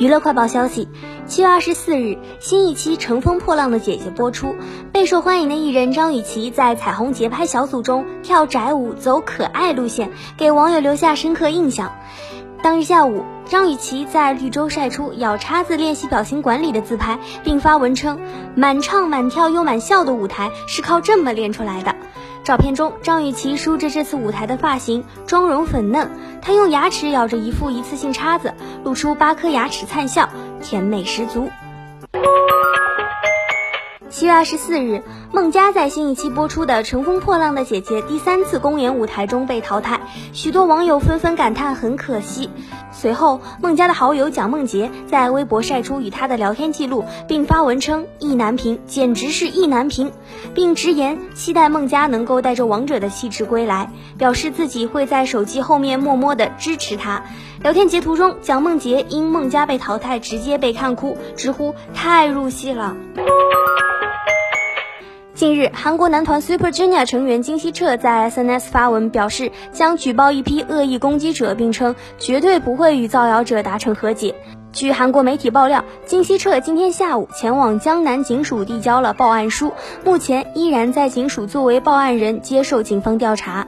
娱乐快报消息：七月二十四日，新一期《乘风破浪的姐姐》播出。备受欢迎的艺人张雨绮在彩虹节拍小组中跳宅舞，走可爱路线，给网友留下深刻印象。当日下午，张雨绮在绿洲晒出咬叉子练习表情管理的自拍，并发文称：“满唱满跳又满笑的舞台是靠这么练出来的。”照片中，张雨绮梳着这次舞台的发型，妆容粉嫩。他用牙齿咬着一副一次性叉子，露出八颗牙齿灿笑，甜美十足。七月二十四日，孟佳在新一期播出的《乘风破浪的姐姐》第三次公演舞台中被淘汰，许多网友纷纷感叹很可惜。随后，孟佳的好友蒋梦婕在微博晒出与她的聊天记录，并发文称意难平，简直是意难平，并直言期待孟佳能够带着王者的气质归来，表示自己会在手机后面默默的支持她。聊天截图中，蒋梦婕因孟佳被淘汰直接被看哭，直呼太入戏了。近日，韩国男团 Super Junior 成员金希澈在 SNS 发文表示，将举报一批恶意攻击者，并称绝对不会与造谣者达成和解。据韩国媒体爆料，金希澈今天下午前往江南警署递交了报案书，目前依然在警署作为报案人接受警方调查。